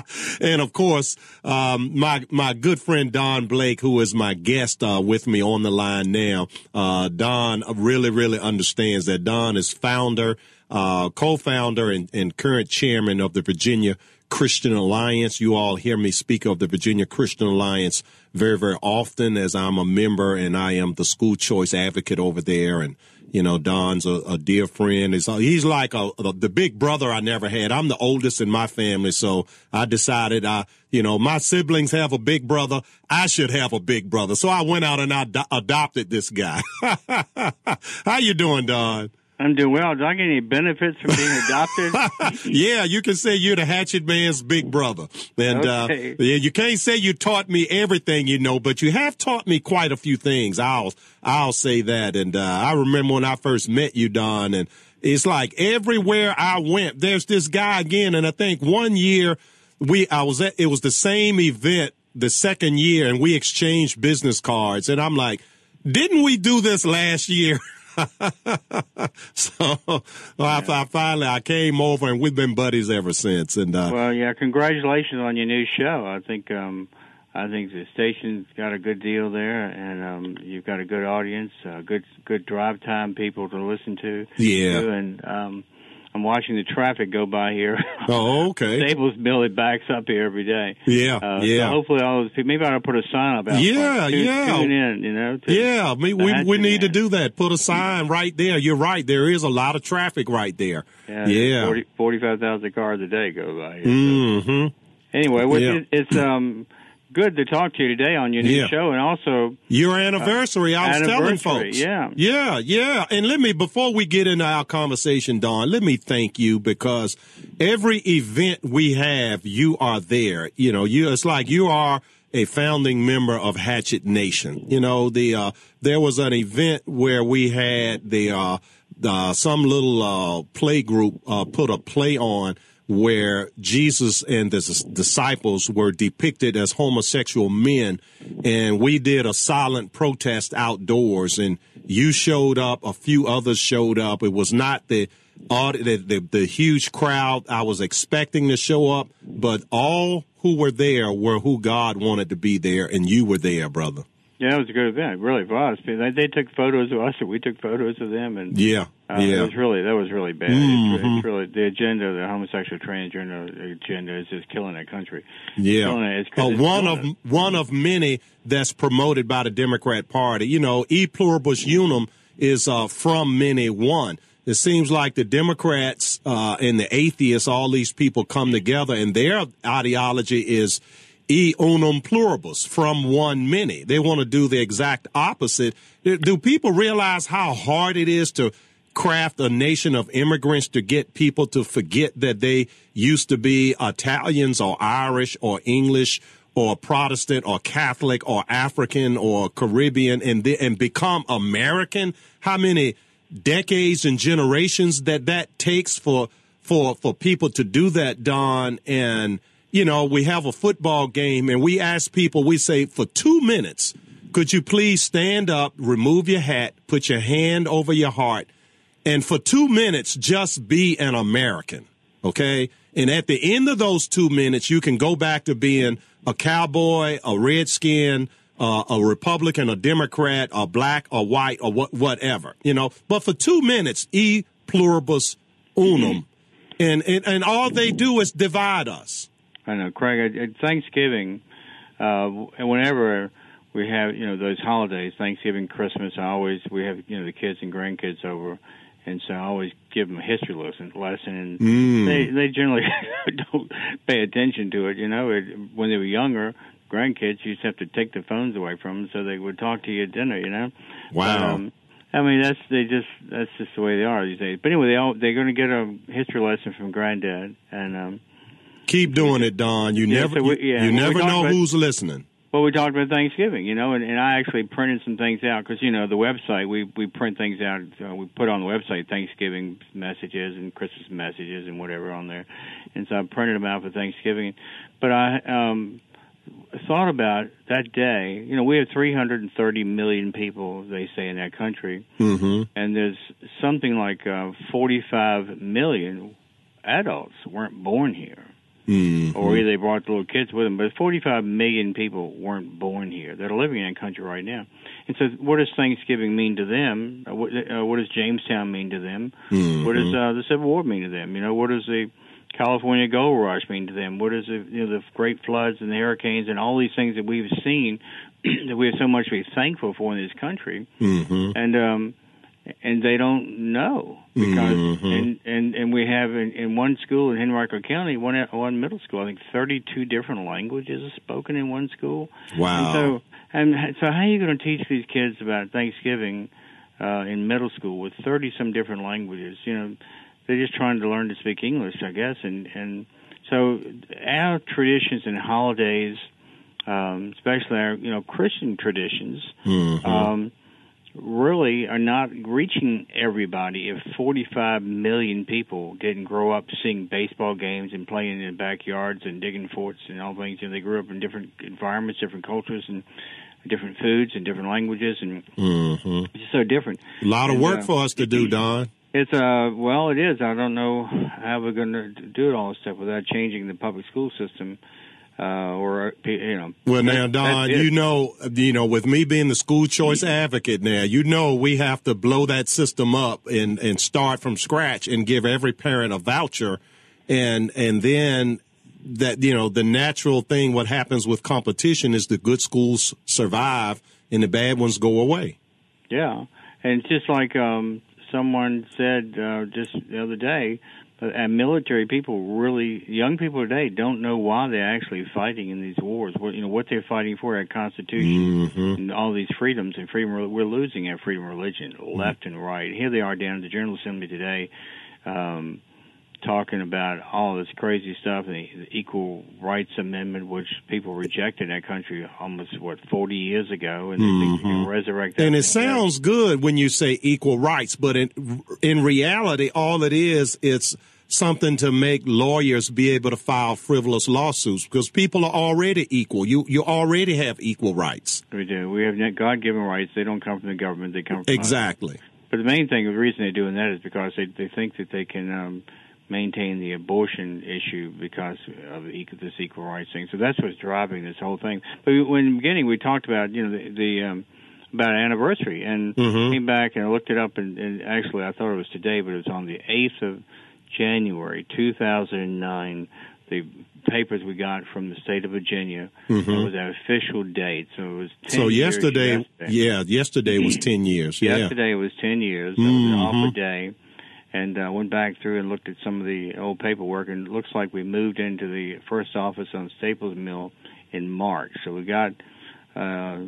and of course, um, my my good friend Don Blake, who is my guest uh, with me on the line now. Uh, Don really, really understands that. Don is founder, uh, co-founder, and, and current chairman of the Virginia Christian Alliance. You all hear me speak of the Virginia Christian Alliance very, very often as I'm a member and I am the school choice advocate over there. And, you know, Don's a, a dear friend. He's, uh, he's like a, a, the big brother I never had. I'm the oldest in my family. So I decided I, you know, my siblings have a big brother. I should have a big brother. So I went out and I ad- adopted this guy. How you doing, Don? I'm doing well. Do I get any benefits from being adopted? yeah, you can say you're the Hatchet Man's big brother. And uh, okay. uh, yeah, you can't say you taught me everything you know, but you have taught me quite a few things. I'll I'll say that. And uh, I remember when I first met you, Don, and it's like everywhere I went, there's this guy again. And I think one year we I was at it was the same event the second year, and we exchanged business cards, and I'm like, didn't we do this last year? so well, yeah. I, I, finally I came over and we've been buddies ever since. And uh, well, yeah, congratulations on your new show. I think um, I think the station's got a good deal there, and um, you've got a good audience, uh, good good drive time people to listen to. Yeah, and um, I'm watching the traffic go by here. Oh, okay. Staples Mill it backs up here every day. Yeah, uh, yeah. So hopefully, all those people, maybe I'll put a sign up. Yeah, tune, yeah. Tune in, you know. yeah, we we, we need to do that. Put a sign right there. You're right. There is a lot of traffic right there. Yeah, yeah. 40, 45,000 cars a day go by here. Mm-hmm. Anyway, yeah. it, it's um good to talk to you today on your new yeah. show, and also your anniversary. Uh, I was anniversary, telling folks, yeah, yeah, yeah. And let me before we get into our conversation, Don, let me thank you because every event we have, you are there. You know, you it's like you are a founding member of Hatchet Nation. You know, the uh, there was an event where we had the uh, uh, some little uh, play group uh, put a play on where Jesus and the disciples were depicted as homosexual men. And we did a silent protest outdoors and you showed up. A few others showed up. It was not the, the, the, the huge crowd I was expecting to show up, but all who were there were who God wanted to be there. And you were there, brother. Yeah, it was a good event. Really was. They, they took photos of us, and we took photos of them, and yeah, uh, yeah, it was really that was really bad. Mm-hmm. It's, it's, really the agenda, the homosexual transgender agenda, is just killing that country. Yeah, it. uh, one of it. one of many that's promoted by the Democrat Party. You know, e pluribus unum is uh, from many one. It seems like the Democrats uh, and the atheists, all these people come together, and their ideology is e unum pluribus, from one many. They want to do the exact opposite. Do people realize how hard it is to craft a nation of immigrants to get people to forget that they used to be Italians or Irish or English or Protestant or Catholic or African or Caribbean and and become American? How many decades and generations that that takes for for for people to do that, Don and you know, we have a football game and we ask people, we say, for two minutes, could you please stand up, remove your hat, put your hand over your heart, and for two minutes, just be an American. Okay. And at the end of those two minutes, you can go back to being a cowboy, a redskin, uh, a Republican, a Democrat, a black, or white, or what, whatever, you know. But for two minutes, e pluribus unum, and, and and all they do is divide us. I know, Craig. At Thanksgiving, uh, whenever we have you know those holidays, Thanksgiving, Christmas, I always we have you know the kids and grandkids over, and so I always give them a history lesson. Lesson, and mm. they they generally don't pay attention to it. You know, it, when they were younger, grandkids used to have to take the phones away from them so they would talk to you at dinner. You know. Wow. But, um, I mean, that's they just that's just the way they are these days. But anyway, they all they're going to get a history lesson from granddad, and um, Keep doing it, Don. You yeah, never, so we, yeah, you, you never know about, who's listening. Well, we talked about Thanksgiving, you know, and, and I actually printed some things out because you know the website we we print things out. Uh, we put on the website Thanksgiving messages and Christmas messages and whatever on there, and so I printed them out for Thanksgiving. But I um, thought about that day. You know, we have 330 million people, they say, in that country, mm-hmm. and there's something like uh, 45 million adults weren't born here. Mm-hmm. or either they brought the little kids with them. But 45 million people weren't born here that are living in that country right now. And so, what does Thanksgiving mean to them? Uh, What, uh, what does Jamestown mean to them? What does uh, the Civil War mean to them? You know, what does the California Gold Rush mean to them? What does the, you know, the great floods and the hurricanes and all these things that we've seen that we have so much to be thankful for in this country? Mm-hmm. and um and they don't know because and and and we have in, in one school in Henrico County one one middle school I think 32 different languages are spoken in one school Wow. and so and so how are you going to teach these kids about Thanksgiving uh in middle school with 30 some different languages you know they're just trying to learn to speak English I guess and and so our traditions and holidays um especially our you know Christian traditions Mm-hmm. um, really are not reaching everybody if 45 million people didn't grow up seeing baseball games and playing in backyards and digging forts and all things. And they grew up in different environments, different cultures, and different foods and different languages, and Mm-hmm. it's so different. A lot of And, work uh, for us to do, Don. It's uh well, it is. I don't know how we're going to do it all this stuff without changing the public school system, uh, or you know. Well, now, Don, you know, you know, with me being the school choice advocate now, you know, we have to blow that system up and and start from scratch and give every parent a voucher, and and then that you know the natural thing what happens with competition is the good schools survive and the bad ones go away. Yeah, and it's just like um, someone said uh, just the other day, and military people really, young people today don't know why they're actually fighting in these wars. What you know, what they're fighting for, our Constitution and all these freedoms and freedom. We're losing our freedom of religion, left and right. Here they are down at the General Assembly today. Um, talking about all this crazy stuff, the, the Equal Rights Amendment, which people rejected in that country almost what forty years ago, and they think they can resurrect. that And it sounds good when you say equal rights, but in in reality, all it is, it's something to make lawyers be able to file frivolous lawsuits because people are already equal. You you already have equal rights. We do. We have God-given rights. They don't come from the government. They come from us. Exactly. But the main thing, the reason they're doing that is because they they think that they can um, maintain the abortion issue because of this equal rights thing. So that's what's driving this whole thing. But when in the beginning we talked about you know the, the um, about anniversary and mm-hmm. came back and I looked it up and, and actually I thought it was today, but it was on the eighth of January, two thousand and nine. The papers we got from the state of Virginia it was our official date. So it was 10 So years yesterday, yesterday. yeah, yesterday was ten years. Yeah. Yesterday was 10 years. It was an mm-hmm. offer day. And uh, went back through and looked at some of the old paperwork, and it looks like we moved into the first office on Staples Mill in March. So we got uh,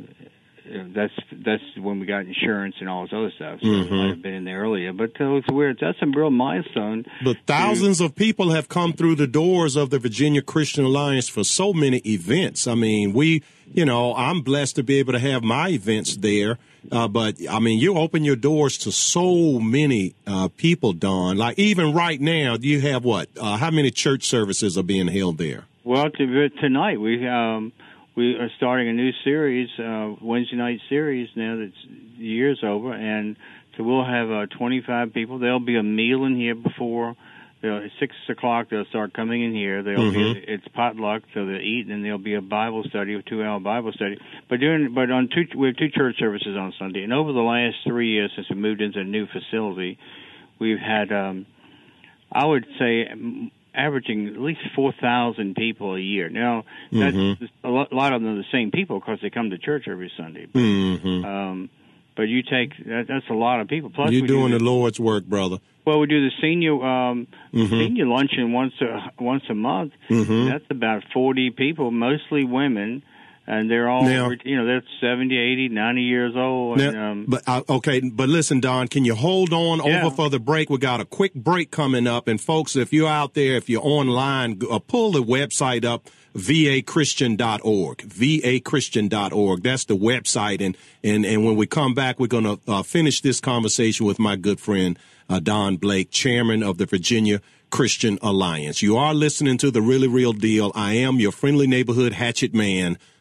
that's that's when we got insurance and all this other stuff. So it might have been in there earlier, but uh, it's weird. That's a real milestone. But thousands of people have come through the doors of the Virginia Christian Alliance for so many events. I mean, we, you know, I'm blessed to be able to have my events there. Uh, but I mean, you open your doors to so many uh, people, Don. Like even right now, you have what? Uh, how many church services are being held there? Well, to, tonight we um, we are starting a new series, uh, Wednesday night series. Now that the year's over, and so we'll have uh, 25 people. There'll be a meal in here before. They'll, at six o'clock, they'll start coming in here. They'll be it's potluck, so they'll eat, and there'll be a Bible study, a two-hour Bible study. But during, but on two, we have two church services on Sunday, and over the last three years since we moved into a new facility, we've had, um, I would say, averaging at least four thousand people a year. Now, that's a lot, a lot of them are the same people because they come to church every Sunday. But, Mm-hmm. um, but you take that, that's a lot of people. Plus, You're we do doing the- the Lord's work, brother. well, we do the senior um, Mm-hmm. senior luncheon once a once a month. That's about forty people, mostly women, and they're all Now- you know they're 70, 80, 90 years old. And, Now, um, but uh, okay, but listen, Don, can you hold on Yeah. over for the break? We got a quick break coming up, and folks, if you're out there, if you're online, uh, pull the website up. vachristian.org vachristian.org that's the website and and and when we come back we're going to uh, finish this conversation with my good friend uh, don blake chairman of the virginia christian alliance you are listening to the really real deal i am your friendly neighborhood hatchet man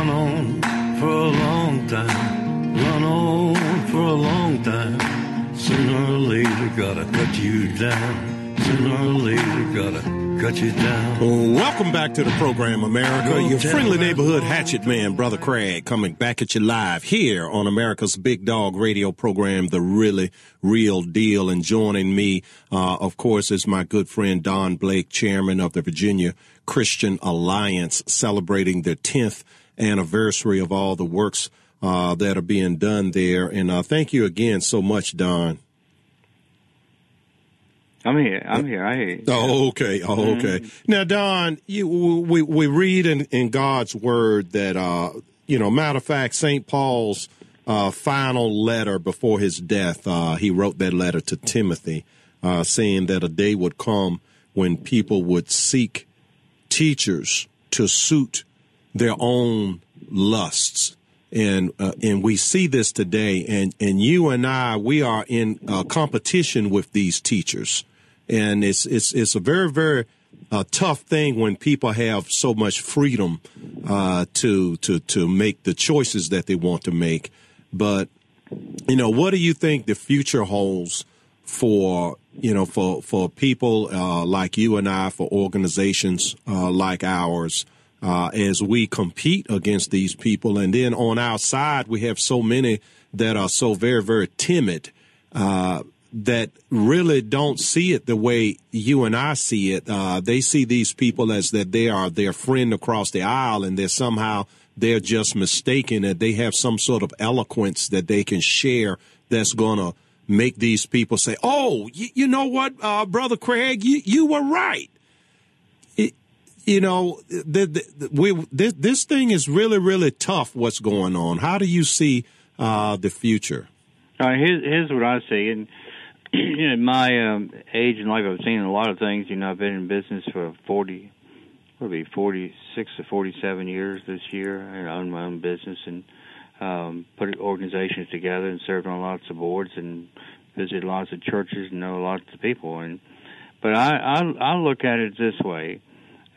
run on for a long time, run on for a long time. Sooner or later, gotta cut you down. Sooner or later, gotta cut you down. Welcome back to the program, America. Go Your friendly neighborhood hatchet man, Brother Craig, coming back at you live here on America's Big Dog radio program, The Really Real Deal. And joining me, uh, of course, is my good friend Don Blake, chairman of the Virginia Christian Alliance, celebrating their 10th anniversary of all the works uh, that are being done there. And uh, thank you again so much, Don. I'm here. I'm here. I hear you. Oh, okay. Oh, okay. Now, Don, you we we read in, in God's word that uh, you know, matter of fact, Saint Paul's uh, final letter before his death, uh, he wrote that letter to Timothy, uh, saying that a day would come when people would seek teachers to suit their own lusts. And uh, and we see this today, and and you and I, we are in uh, competition with these teachers, and it's it's it's a very very uh, tough thing when people have so much freedom uh, to to to make the choices that they want to make. But you know, what do you think the future holds for you know for for people uh, like you and I, for organizations uh, like ours, uh, as we compete against these people, and then on our side we have so many that are so very very timid. Uh, that really don't see it the way you and I see it. Uh, they see these people as that they are their friend across the aisle, and they're somehow they're just mistaken that they have some sort of eloquence that they can share that's gonna make these people say, "Oh, you, you know what, uh, brother Craig, you were right." You know, the, the, we this, this thing is really really tough. What's going on? How do you see uh, the future? Right, here's, here's what I see. And you know, my um, age and life, I've seen a lot of things. You know, I've been in business for 40, probably 46 to 47 years this year. I own my own business and um, put organizations together and served on lots of boards and visited lots of churches and know lots of people. And but I I, I look at it this way: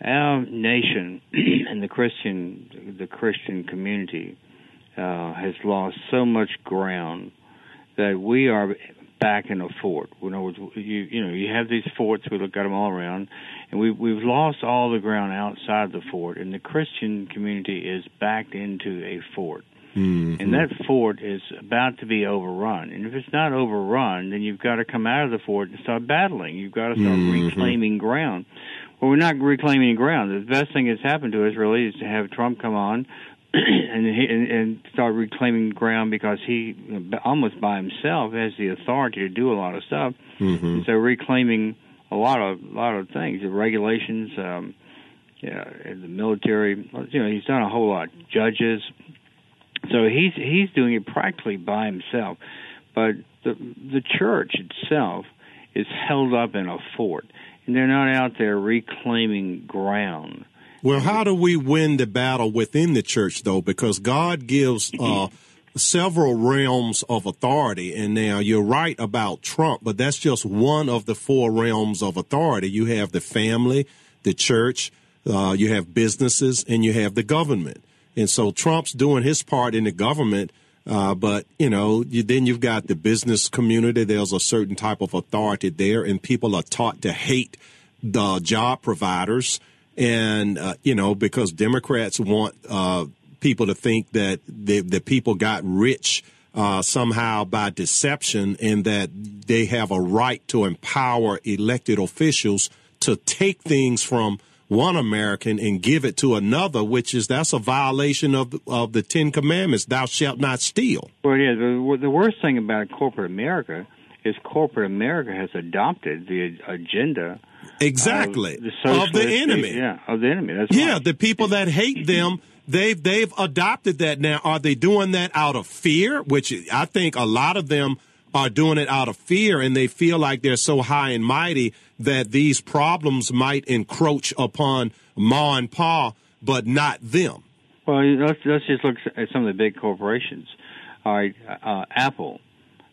our nation and the Christian the Christian community uh, has lost so much ground that we are back in a fort. In other words, you you know you have these forts. We look at them all around, and we we've lost all the ground outside the fort, and the Christian community is backed into a fort. And that fort is about to be overrun. And if it's not overrun, then you've got to come out of the fort and start battling. You've got to start reclaiming ground. Well, we're not reclaiming ground. The best thing that's happened to us really is to have Trump come on and he, and, and start reclaiming ground because he almost by himself has the authority to do a lot of stuff. Mm-hmm. And so reclaiming a lot of a lot of things, the regulations, um, yeah, the military. You know, he's done a whole lot. Judges. So he's he's doing it practically by himself. But the the church itself is held up in a fort, and they're not out there reclaiming ground. Well, how do we win the battle within the church, though? Because God gives uh, several realms of authority. And now you're right about Trump, but that's just one of the four realms of authority. You have the family, the church, uh, you have businesses, and you have the government. And so Trump's doing his part in the government. Uh, but you know, you, then you've got the business community. There's a certain type of authority there, and people are taught to hate the job providers. And uh, you know, because Democrats want uh, people to think that the, the people got rich uh, somehow by deception, and that they have a right to empower elected officials to take things from one American and give it to another, which is that's a violation of of the Ten Commandments: "Thou shalt not steal." Well, yeah. The, the worst thing about corporate America is corporate America has adopted the agenda Exactly of the, of the enemy. Yeah, of the enemy. That's Yeah, right. the people that hate them, they've they've adopted that now. Are they doing that out of fear? Which I think a lot of them are doing it out of fear, and they feel like they're so high and mighty that these problems might encroach upon Ma and Pa, but not them. Well, let's let's just look at some of the big corporations. All right, uh, Apple.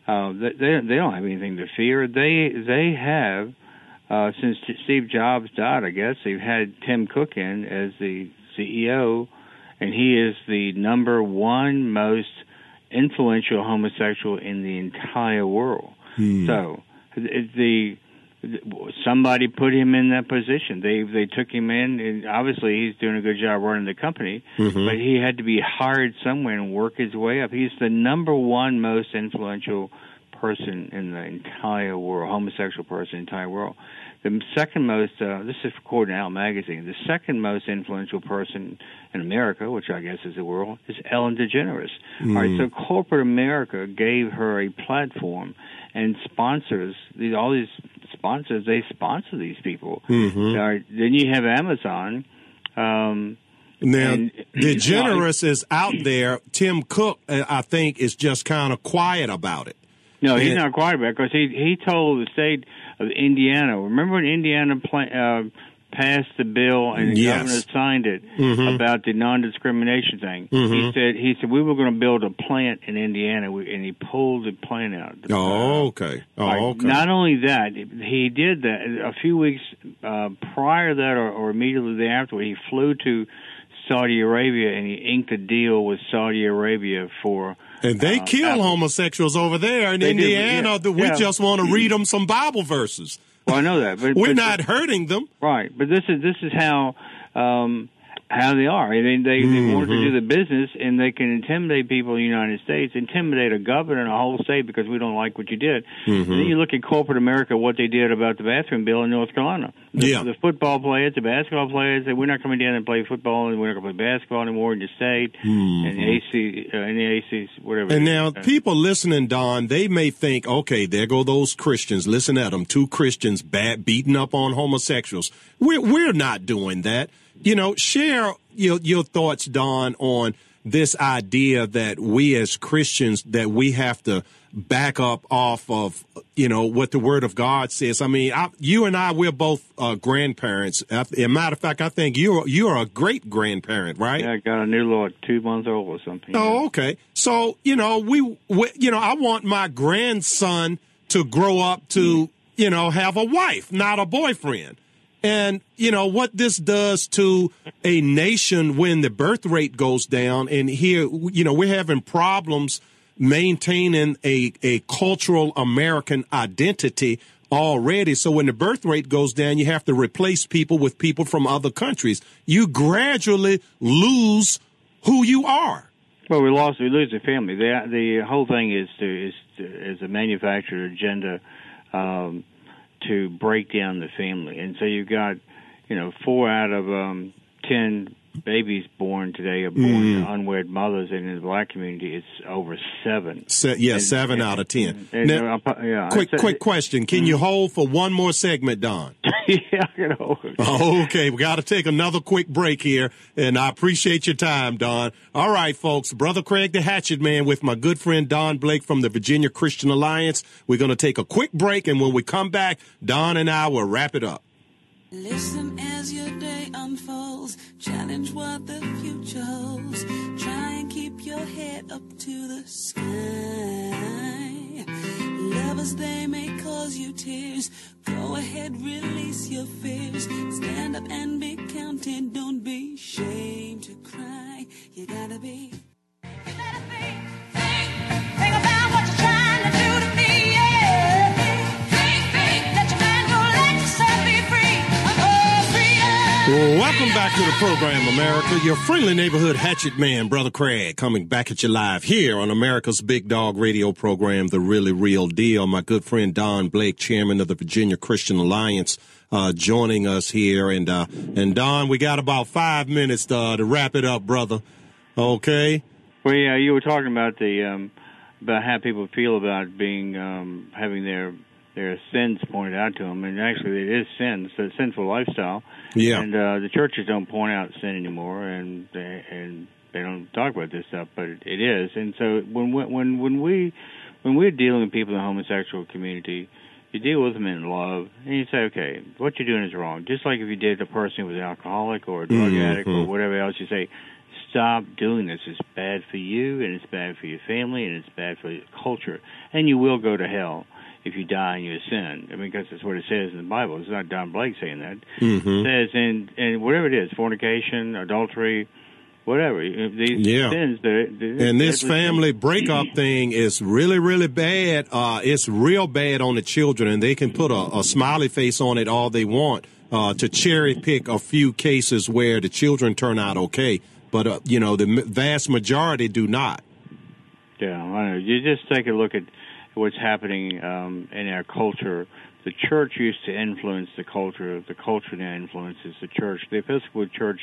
Uh, they they don't have anything to fear. They they have uh, since Steve Jobs died, I guess they've had Tim Cook in as the CEO, and he is the number one most influential homosexual in the entire world. Hmm. So it- the somebody put him in that position. They they took him in, and obviously he's doing a good job running the company. Mm-hmm. But he had to be hired somewhere and work his way up. He's the number one most influential person in the entire world, homosexual person in the entire world. The second most, uh, this is according to Out Magazine, the second most influential person in America, which I guess is the world, is Ellen DeGeneres. All right, so corporate America gave her a platform and sponsors these all these sponsors. They sponsor these people. All right, then you have Amazon. Um, Now, And- DeGeneres is out there. Tim Cook, uh, I think, is just kind of quiet about it. No, he's not quarterback because he he told the state of Indiana. Remember when Indiana pla uh, passed the bill and the Yes. governor signed it Mhm. about the non-discrimination thing? He Mhm. said he said we were going to build a plant in Indiana, we, and he pulled the plant out. Oh, okay. Oh, okay. Not only that, he did that a few weeks uh, prior to that, or, or immediately thereafter. He flew to Saudi Arabia and he inked a deal with Saudi Arabia for. And they uh, kill Apple. homosexuals over there in They do, Indiana. yeah. that we Yeah. just want to read them some Bible verses. Well, I know that, but We're but- not hurting them. Right, but this is this is how um, how they are. I mean, they, they want to do the business, and they can intimidate people in the United States, intimidate a governor and a whole state because we don't like what you did. Mhm. Then you look at corporate America, what they did about the bathroom bill in North Carolina. The, Yeah. the football players, the basketball players, they we're not coming down and play football, and we're not going to play basketball anymore in the state, and the AC, uh, in the AC, whatever. Mm-hmm. And now, Uh, people listening, Don, they may think, okay, there go those Christians. Listen at them, two Christians bad, beating up on homosexuals. We're we're not doing that. You know, share your your thoughts, Don, on this idea that we as Christians that we have to back up off of, you know, what the Word of God says. I mean, I, you and I, we're both uh, grandparents. As a matter of fact, I think you're you're a great grandparent, right? yeah, I got a new little two months old or something. Oh, okay. So you know, we, we, you know, I want my grandson to grow up to, you know, have a wife, not a boyfriend. And you know what this does to a nation when the birth rate goes down, and here, you know, we're having problems maintaining a a cultural American identity already. So when the birth rate goes down, you have to replace people with people from other countries. You gradually lose who you are. Well, we lost, we lose the family. The the whole thing is to is to, is a manufactured agenda um, to break down the family, and so you've got you know four out of um, ten babies born today are born Mm. to unwed mothers, and in the black community, it's over seven. Se- yeah, And- seven out of ten. And, Now, yeah, quick, quick question: Can you hold for one more segment, Don? yeah, I can hold. Oh, okay, we got to take another quick break here, and I appreciate your time, Don. All right, folks, brother Craig the Hatchet Man with my good friend Don Blake from the Virginia Christian Alliance. We're going to take a quick break, and when we come back, Don and I will wrap it up. Listen as your day unfolds. Challenge what the future holds. Try and keep your head up to the sky. Lovers, they may cause you tears. Go ahead, release your fears. Stand up and be counted. Don't be ashamed to cry. You gotta be. Welcome back to the program, America. Your friendly neighborhood hatchet man, Brother Craig, coming back at you live here on America's Big Dog radio program, The Really Real Deal. My good friend Don Blake, chairman of the Virginia Christian Alliance, uh, joining us here. And, uh, and Don, we got about five minutes, uh, to wrap it up, brother. Okay? Well, yeah, you were talking about the um, about how people feel about being um, having their their sins pointed out to them, and actually, it is sin. It's a sinful lifestyle. Yeah. And uh, the churches don't point out sin anymore, and they, and they don't talk about this stuff, but it, it is. And so when when when we when we're dealing with people in the homosexual community, you deal with them in love, and you say, okay, what you're doing is wrong. Just like if you did a person who was an alcoholic or a drug Mhm. addict or whatever else, you say, stop doing this. It's bad for you, and it's bad for your family, and it's bad for your culture, and you will go to hell if you die in your sin. I mean, because that's what it says in the Bible. It's not Don Blake saying that. Mm-hmm. It says in and whatever it is, fornication, adultery, whatever. These Yeah. sins. They're, they're, And this family breakup thing is really, really bad. Uh, it's real bad on the children, and they can put a, a smiley face on it all they want uh, to cherry pick a few cases where the children turn out okay. But, uh, you know, the vast majority do not. Yeah, I know. You just take a look at what's happening um, in our culture. The church used to influence the culture. The culture now influences the church. The Episcopal Church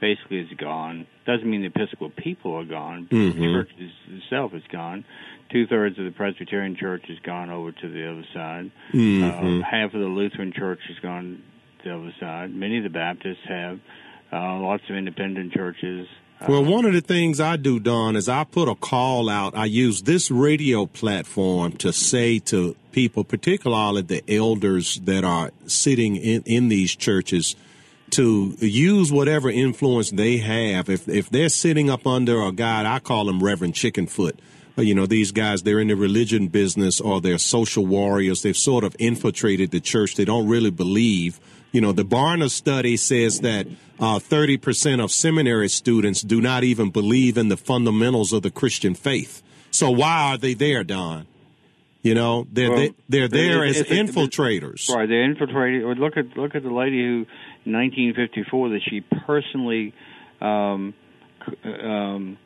basically is gone. Doesn't mean the Episcopal people are gone. The church is, itself is gone. Two thirds of the Presbyterian Church has gone over to the other side. Uh, half of the Lutheran Church has gone to the other side. Many of the Baptists have. Uh, lots of independent churches. Well, one of the things I do, Don, is I put a call out. I use this radio platform to say to people, particularly the elders that are sitting in, in these churches, to use whatever influence they have. If if they're sitting up under a guy, I call him Reverend Chickenfoot. You know, these guys, they're in the religion business or they're social warriors. They've sort of infiltrated the church. They don't really believe. You know, the Barna study says that uh, 30% of seminary students do not even believe in the fundamentals of the Christian faith. So why are they there, Don? You know, they're Well, they, they're there it- as it's a- infiltrators. Right, they infiltrated. Or look at look at the lady who, in 1954, that she personally um, um,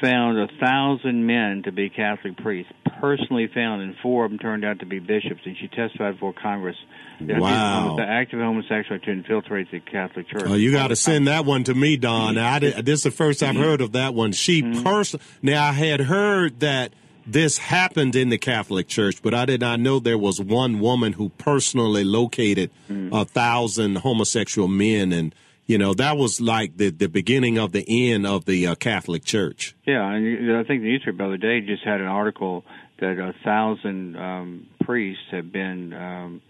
found a thousand men to be Catholic priests. Personally found, and four of them turned out to be bishops, and she testified before Congress. that Wow. The active homosexual to infiltrate the Catholic Church. Oh, you got to send that one to me, Don. Did, this is the first I've heard of that one. She Mm-hmm. person. Now I had heard that this happened in the Catholic Church, but I did not know there was one woman who personally located Mm. a thousand homosexual men, and you know that was like the the beginning of the end of the uh, Catholic Church. Yeah, and I think the newspaper the other day just had an article that a thousand um, priests have been, um,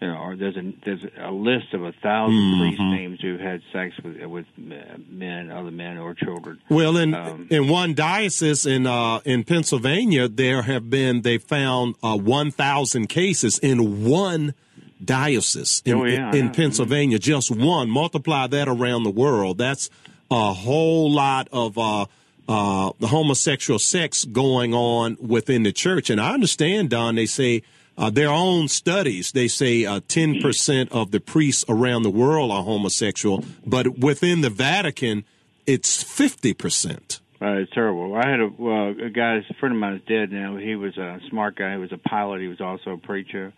you know, or there's a there's a list of a 1000 priest names who've had sex with with men, other men or children. Well, in Um, in one diocese in uh, in Pennsylvania, there have been they found uh, one thousand cases in one diocese in, Oh, yeah, in yeah. Pennsylvania. Just one. Multiply that around the world. That's a whole lot of uh, uh, the homosexual sex going on within the church. And I understand, Don. They say. Uh, their own studies, they say uh, 10% of the priests around the world are homosexual, but within the Vatican, it's 50%. Uh, it's terrible. I had a, well, a guy, a friend of mine is dead now. He was a smart guy. He was a pilot. He was also a preacher.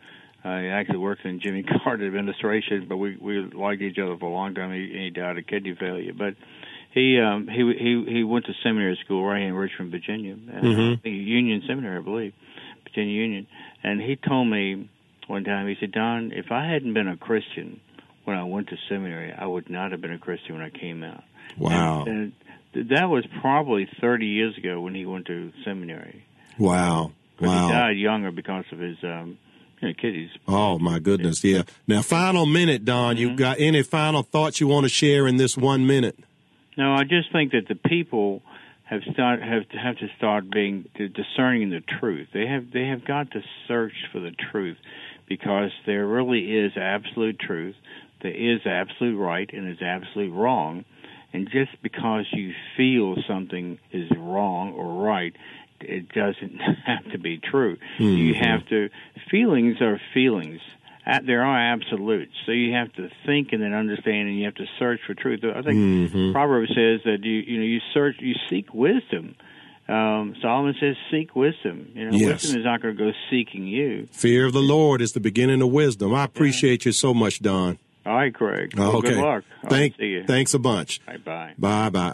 Uh, he actually worked in Jimmy Carter administration, but we we liked each other for a long time. He, he died of kidney failure, but he um he he he went to seminary school right in Richmond, Virginia, uh, think Union Seminary, I believe, Virginia Union. And he told me one time, he said, Don, if I hadn't been a Christian when I went to seminary, I would not have been a Christian when I came out. Wow. And th- that was probably 30 years ago when he went to seminary. Wow. 'Cause Wow. He died younger because of his um, you know, kidneys. Oh my goodness, yeah. Now, final minute, Don. You mm-hmm. got any final thoughts you want to share in this one minute? No, I just think that the people have start have to have to start being discerning the truth. They have they have got to search for the truth because there really is absolute truth. There is absolute right and there's absolute wrong. And just because you feel something is wrong or right, it doesn't have to be true. You have to feelings are feelings. There are absolutes, so you have to think and then understand, and you have to search for truth. I think Proverbs says that you you know you search, you seek wisdom. Um, Solomon says, "Seek wisdom." You know, Yes. wisdom is not going to go seeking you. Fear of the Lord is the beginning of wisdom. I appreciate you so much, Don. All right, Craig. Well, okay. Good luck. Thank, see you. Thanks a bunch. Bye bye. Bye bye.